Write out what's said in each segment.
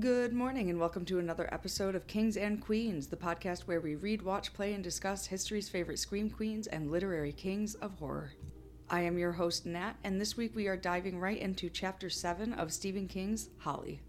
Good morning, and welcome to another episode of Kings and Queens, the podcast where we read, watch, play, and discuss history's favorite scream queens and literary kings of horror. I am your host, Nat, and this week we are diving right into Chapter 7 of Stephen King's Holly.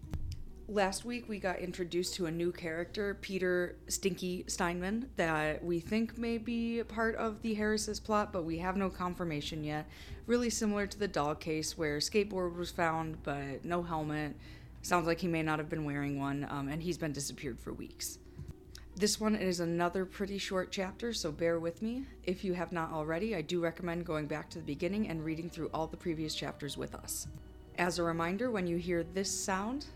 Last week we got introduced to a new character, Peter Stinky Steinman, that we think may be part of the Harris's plot, but we have no confirmation yet. Really similar to the Dahl case where skateboard was found, but no helmet Sounds like he may not have been wearing one, um, and he's been disappeared for weeks. This one is another pretty short chapter, so bear with me. If you have not already, I do recommend going back to the beginning and reading through all the previous chapters with us. As a reminder, when you hear this sound,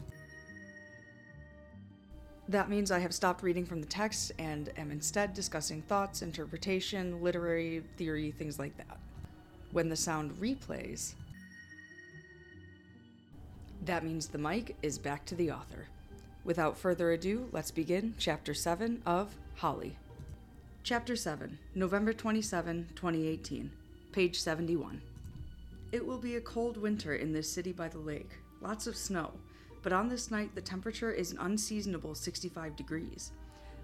that means I have stopped reading from the text and am instead discussing thoughts, interpretation, literary theory, things like that. When the sound replays, that means the mic is back to the author. Without further ado, let's begin Chapter 7 of Holly. Chapter 7, November 27, 2018, page 71. It will be a cold winter in this city by the lake, lots of snow, but on this night the temperature is an unseasonable 65 degrees.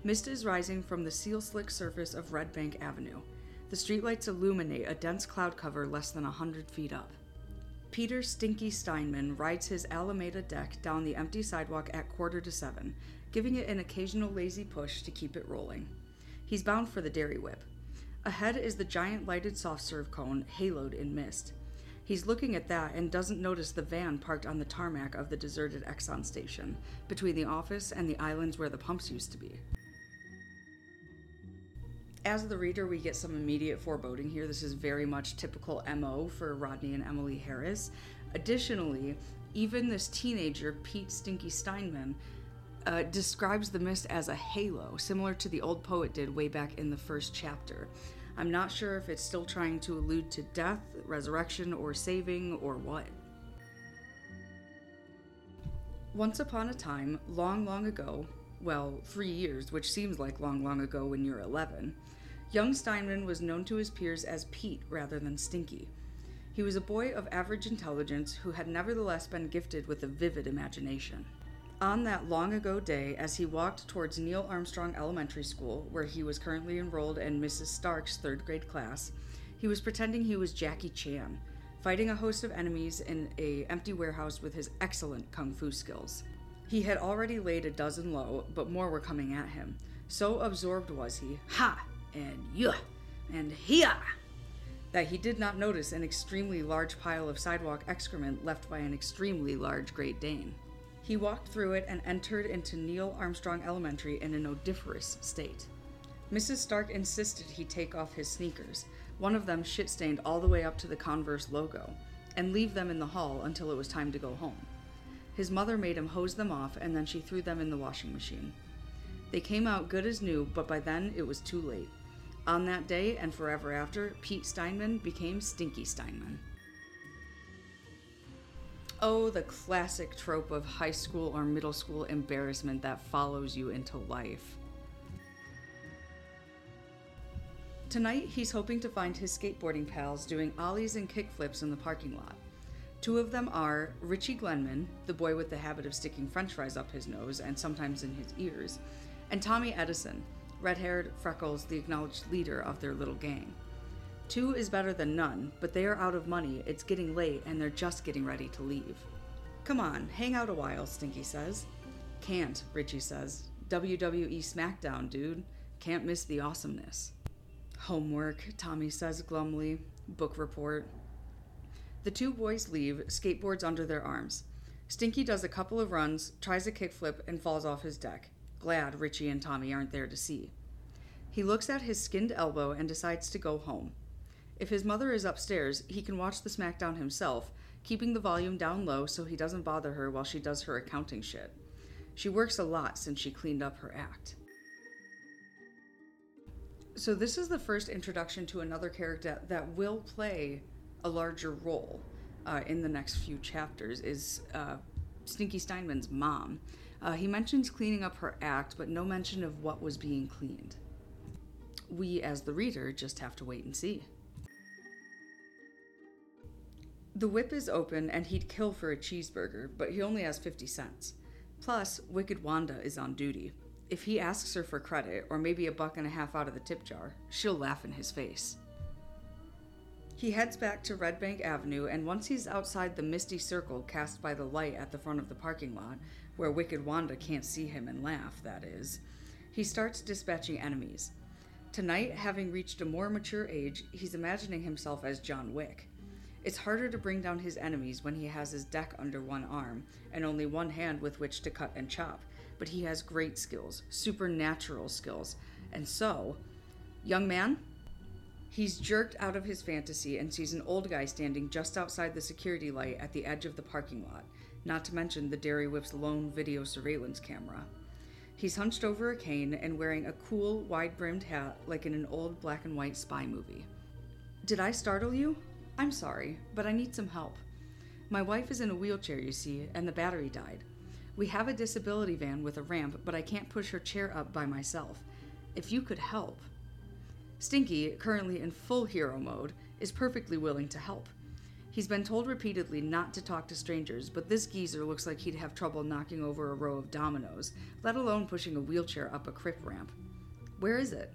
Mist is rising from the seal slick surface of Red Bank Avenue. The streetlights illuminate a dense cloud cover less than a hundred feet up. Peter Stinky Steinman rides his Alameda deck down the empty sidewalk at quarter to seven, giving it an occasional lazy push to keep it rolling. He's bound for the Dairy Whip. Ahead is the giant lighted soft serve cone, haloed in mist. He's looking at that and doesn't notice the van parked on the tarmac of the deserted Exxon station, between the office and the islands where the pumps used to be. As the reader, we get some immediate foreboding here. This is very much typical MO for Rodney and Emily Harris. Additionally, even this teenager, Pete Stinky Steinman, uh, describes the mist as a halo, similar to the old poet did way back in the first chapter. I'm not sure if it's still trying to allude to death, resurrection, or saving, or what. Once upon a time, long, long ago, well, three years, which seems like long, long ago when you're 11, young Steinman was known to his peers as Pete rather than Stinky. He was a boy of average intelligence who had nevertheless been gifted with a vivid imagination. On that long ago day, as he walked towards Neil Armstrong Elementary School, where he was currently enrolled in Mrs. Stark's third grade class, he was pretending he was Jackie Chan, fighting a host of enemies in a empty warehouse with his excellent kung fu skills. He had already laid a dozen low, but more were coming at him. So absorbed was he, ha, and yuh, and hiya, that he did not notice an extremely large pile of sidewalk excrement left by an extremely large Great Dane. He walked through it and entered into Neil Armstrong Elementary in an odoriferous state. Mrs. Stark insisted he take off his sneakers, one of them shit stained all the way up to the Converse logo, and leave them in the hall until it was time to go home. His mother made him hose them off, and then she threw them in the washing machine. They came out good as new, but by then it was too late. On that day and forever after, Pete Steinman became Stinky Steinman. Oh, the classic trope of high school or middle school embarrassment that follows you into life. Tonight, he's hoping to find his skateboarding pals doing ollies and kickflips in the parking lot. Two of them are Richie Glenman, the boy with the habit of sticking french fries up his nose and sometimes in his ears, and Tommy Edison, red haired Freckles, the acknowledged leader of their little gang. Two is better than none, but they are out of money, it's getting late, and they're just getting ready to leave. Come on, hang out a while, Stinky says. Can't, Richie says. WWE SmackDown, dude. Can't miss the awesomeness. Homework, Tommy says glumly. Book report. The two boys leave, skateboards under their arms. Stinky does a couple of runs, tries a kickflip, and falls off his deck, glad Richie and Tommy aren't there to see. He looks at his skinned elbow and decides to go home. If his mother is upstairs, he can watch the SmackDown himself, keeping the volume down low so he doesn't bother her while she does her accounting shit. She works a lot since she cleaned up her act. So, this is the first introduction to another character that will play a larger role uh, in the next few chapters is uh, Stinky Steinman's mom. Uh, he mentions cleaning up her act, but no mention of what was being cleaned. We, as the reader, just have to wait and see. The whip is open and he'd kill for a cheeseburger, but he only has 50 cents. Plus, Wicked Wanda is on duty. If he asks her for credit, or maybe a buck and a half out of the tip jar, she'll laugh in his face. He heads back to Red Bank Avenue, and once he's outside the misty circle cast by the light at the front of the parking lot, where Wicked Wanda can't see him and laugh, that is, he starts dispatching enemies. Tonight, having reached a more mature age, he's imagining himself as John Wick. It's harder to bring down his enemies when he has his deck under one arm and only one hand with which to cut and chop, but he has great skills, supernatural skills. And so, young man, he's jerked out of his fantasy and sees an old guy standing just outside the security light at the edge of the parking lot, not to mention the Dairy Whip's lone video surveillance camera. He's hunched over a cane and wearing a cool, wide brimmed hat like in an old black and white spy movie. Did I startle you? I'm sorry, but I need some help. My wife is in a wheelchair, you see, and the battery died. We have a disability van with a ramp, but I can't push her chair up by myself. If you could help. Stinky, currently in full hero mode, is perfectly willing to help. He's been told repeatedly not to talk to strangers, but this geezer looks like he'd have trouble knocking over a row of dominoes, let alone pushing a wheelchair up a crip ramp. Where is it?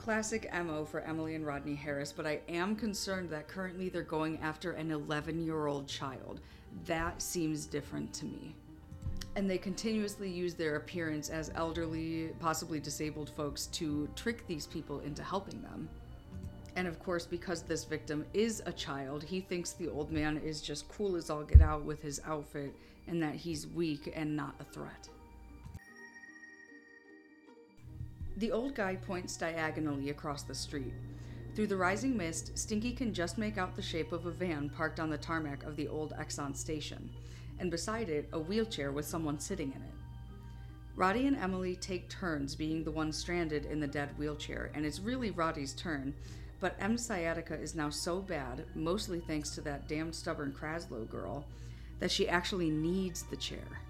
classic MO for Emily and Rodney Harris, but I am concerned that currently they're going after an 11 year old child. That seems different to me. And they continuously use their appearance as elderly, possibly disabled folks to trick these people into helping them. And of course, because this victim is a child, he thinks the old man is just cool as all get out with his outfit and that he's weak and not a threat. The old guy points diagonally across the street. Through the rising mist, Stinky can just make out the shape of a van parked on the tarmac of the old Exxon station, and beside it, a wheelchair with someone sitting in it. Roddy and Emily take turns being the one stranded in the dead wheelchair, and it's really Roddy's turn, but Em's sciatica is now so bad, mostly thanks to that damned stubborn Kraslow girl, that she actually needs the chair.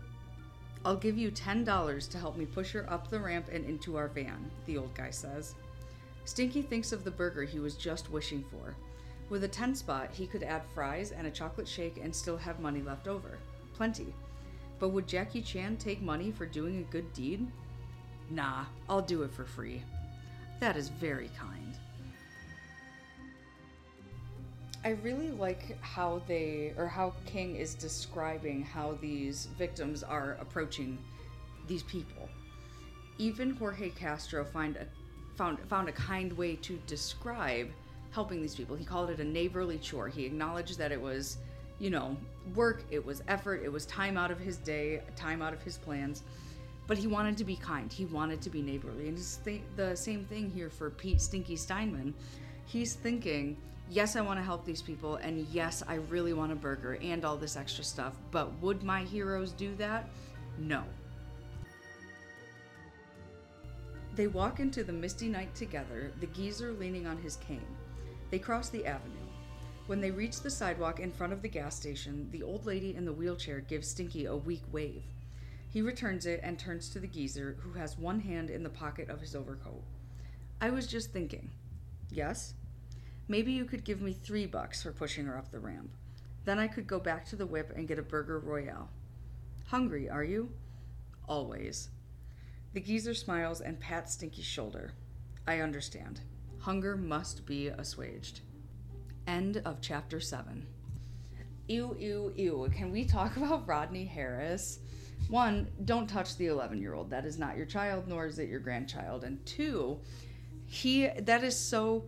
I'll give you $10 to help me push her up the ramp and into our van, the old guy says. Stinky thinks of the burger he was just wishing for. With a 10 spot, he could add fries and a chocolate shake and still have money left over. Plenty. But would Jackie Chan take money for doing a good deed? Nah, I'll do it for free. That is very kind. I really like how they or how King is describing how these victims are approaching these people. Even Jorge Castro find a, found found a kind way to describe helping these people. He called it a neighborly chore. He acknowledged that it was, you know, work, it was effort, it was time out of his day, time out of his plans. But he wanted to be kind. He wanted to be neighborly. And it's th- the same thing here for Pete Stinky Steinman. He's thinking, yes, I want to help these people, and yes, I really want a burger and all this extra stuff, but would my heroes do that? No. They walk into the misty night together, the geezer leaning on his cane. They cross the avenue. When they reach the sidewalk in front of the gas station, the old lady in the wheelchair gives Stinky a weak wave. He returns it and turns to the geezer, who has one hand in the pocket of his overcoat. I was just thinking. Yes? Maybe you could give me three bucks for pushing her up the ramp. Then I could go back to the whip and get a burger royale. Hungry, are you? Always. The geezer smiles and pats Stinky's shoulder. I understand. Hunger must be assuaged. End of chapter 7. Ew, ew, ew. Can we talk about Rodney Harris? One, don't touch the 11 year old. That is not your child, nor is it your grandchild. And two, he, that is so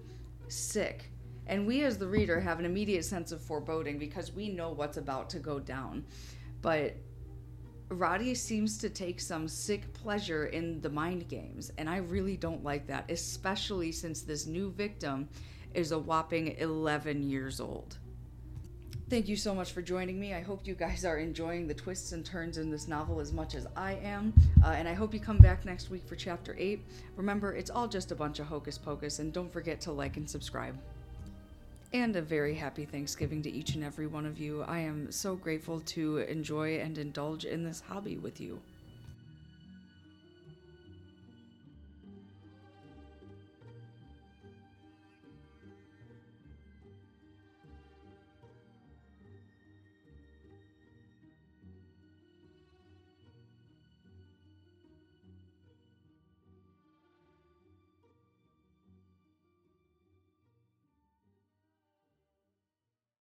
sick. And we, as the reader, have an immediate sense of foreboding because we know what's about to go down. But Roddy seems to take some sick pleasure in the mind games, and I really don't like that, especially since this new victim is a whopping 11 years old. Thank you so much for joining me. I hope you guys are enjoying the twists and turns in this novel as much as I am. Uh, and I hope you come back next week for chapter 8. Remember, it's all just a bunch of hocus pocus, and don't forget to like and subscribe and a very happy Thanksgiving to each and every one of you. I am so grateful to enjoy and indulge in this hobby with you.